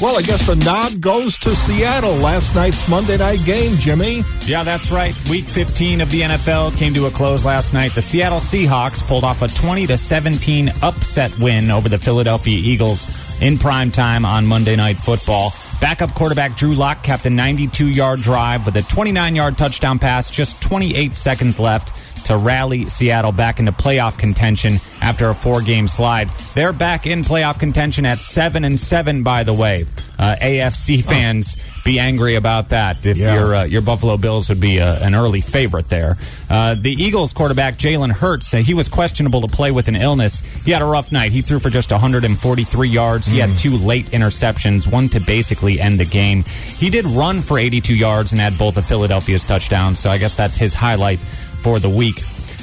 Well, I guess the nod goes to Seattle. Last night's Monday night game, Jimmy. Yeah, that's right. Week 15 of the NFL came to a close last night. The Seattle Seahawks pulled off a 20 to 17 upset win over the Philadelphia Eagles in prime time on Monday Night Football. Backup quarterback Drew Lock capped a 92 yard drive with a 29 yard touchdown pass, just 28 seconds left to rally Seattle back into playoff contention after a four game slide. They're back in playoff contention at 7 and 7, by the way. Uh, AFC fans be angry about that if Yeah. your uh, your Buffalo Bills would be uh an early favorite there. Uh, the Eagles quarterback Jalen Hurts, he was questionable to play with an illness. He had a rough night. He threw for just 143 yards. He had two late interceptions, one to basically end the game. He did run for 82 yards and had both of Philadelphia's touchdowns. So I guess that's his highlight for the week.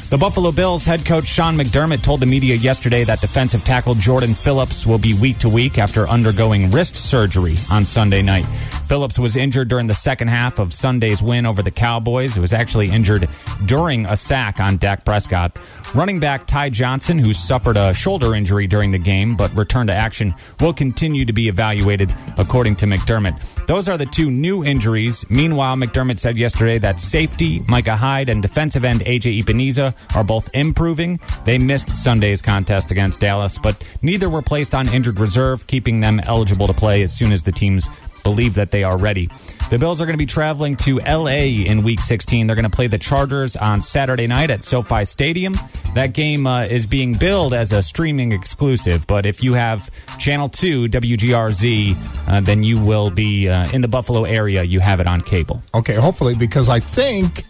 The Buffalo Bills head coach Sean McDermott told the media yesterday that defensive tackle Jordan Phillips will be week to week after undergoing wrist surgery on Sunday night. Phillips was injured during the second half of Sunday's win over the Cowboys. He was actually injured during a sack on Dak Prescott. Running back Ty Johnson, who suffered a shoulder injury during the game but returned to action, will continue to be evaluated, according to McDermott. Those are the two new injuries. Meanwhile, McDermott said yesterday that safety Micah Hyde and defensive end AJ Epenesa are both improving. They missed Sunday's contest against Dallas, but neither were placed on injured reserve, keeping them eligible to play as soon as the teams believe that they are ready. The Bills are going to be traveling to LA in week 16. They're going to play the Chargers on Saturday night at SoFi Stadium. That game uh, is being billed as a streaming exclusive, but if you have Channel 2 WGRZ, uh, then you will be uh, in the Buffalo area. You have it on cable. Okay, hopefully, because I think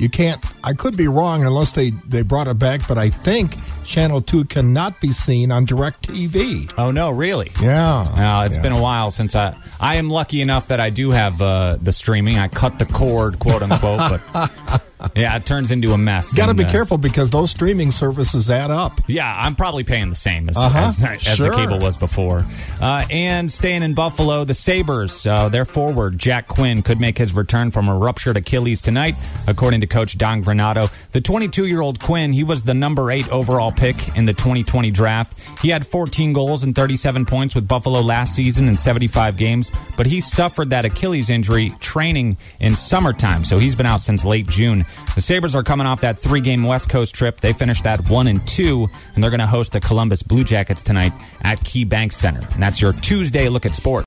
you can't. I could be wrong unless they they brought it back, but I think Channel Two cannot be seen on Direct TV. Oh, no, really? Yeah, Uh, it's Yeah. been a while since I. I am lucky enough that I do have uh, the streaming. I cut the cord, quote unquote, but yeah, it turns into a mess. Got to be uh, careful because those streaming services add up. Yeah, I'm probably paying the same as, Uh-huh, as, as sure. the cable was before. Uh, and staying in Buffalo, the Sabres, uh, their forward, Jack Quinn, could make his return from a ruptured Achilles tonight, according to coach Don Granato. The 22 year old Quinn, he was the number eight overall pick in the 2020 draft. He had 14 goals and 37 points with Buffalo last season in 75 games, but he suffered that Achilles injury training in summertime, so he's been out since late June. The Sabres are coming off that three game West Coast trip. They finished that one and two, and they're going to host the Columbus Blue Jackets tonight at Key Bank Center. And that's your Tuesday look at sports.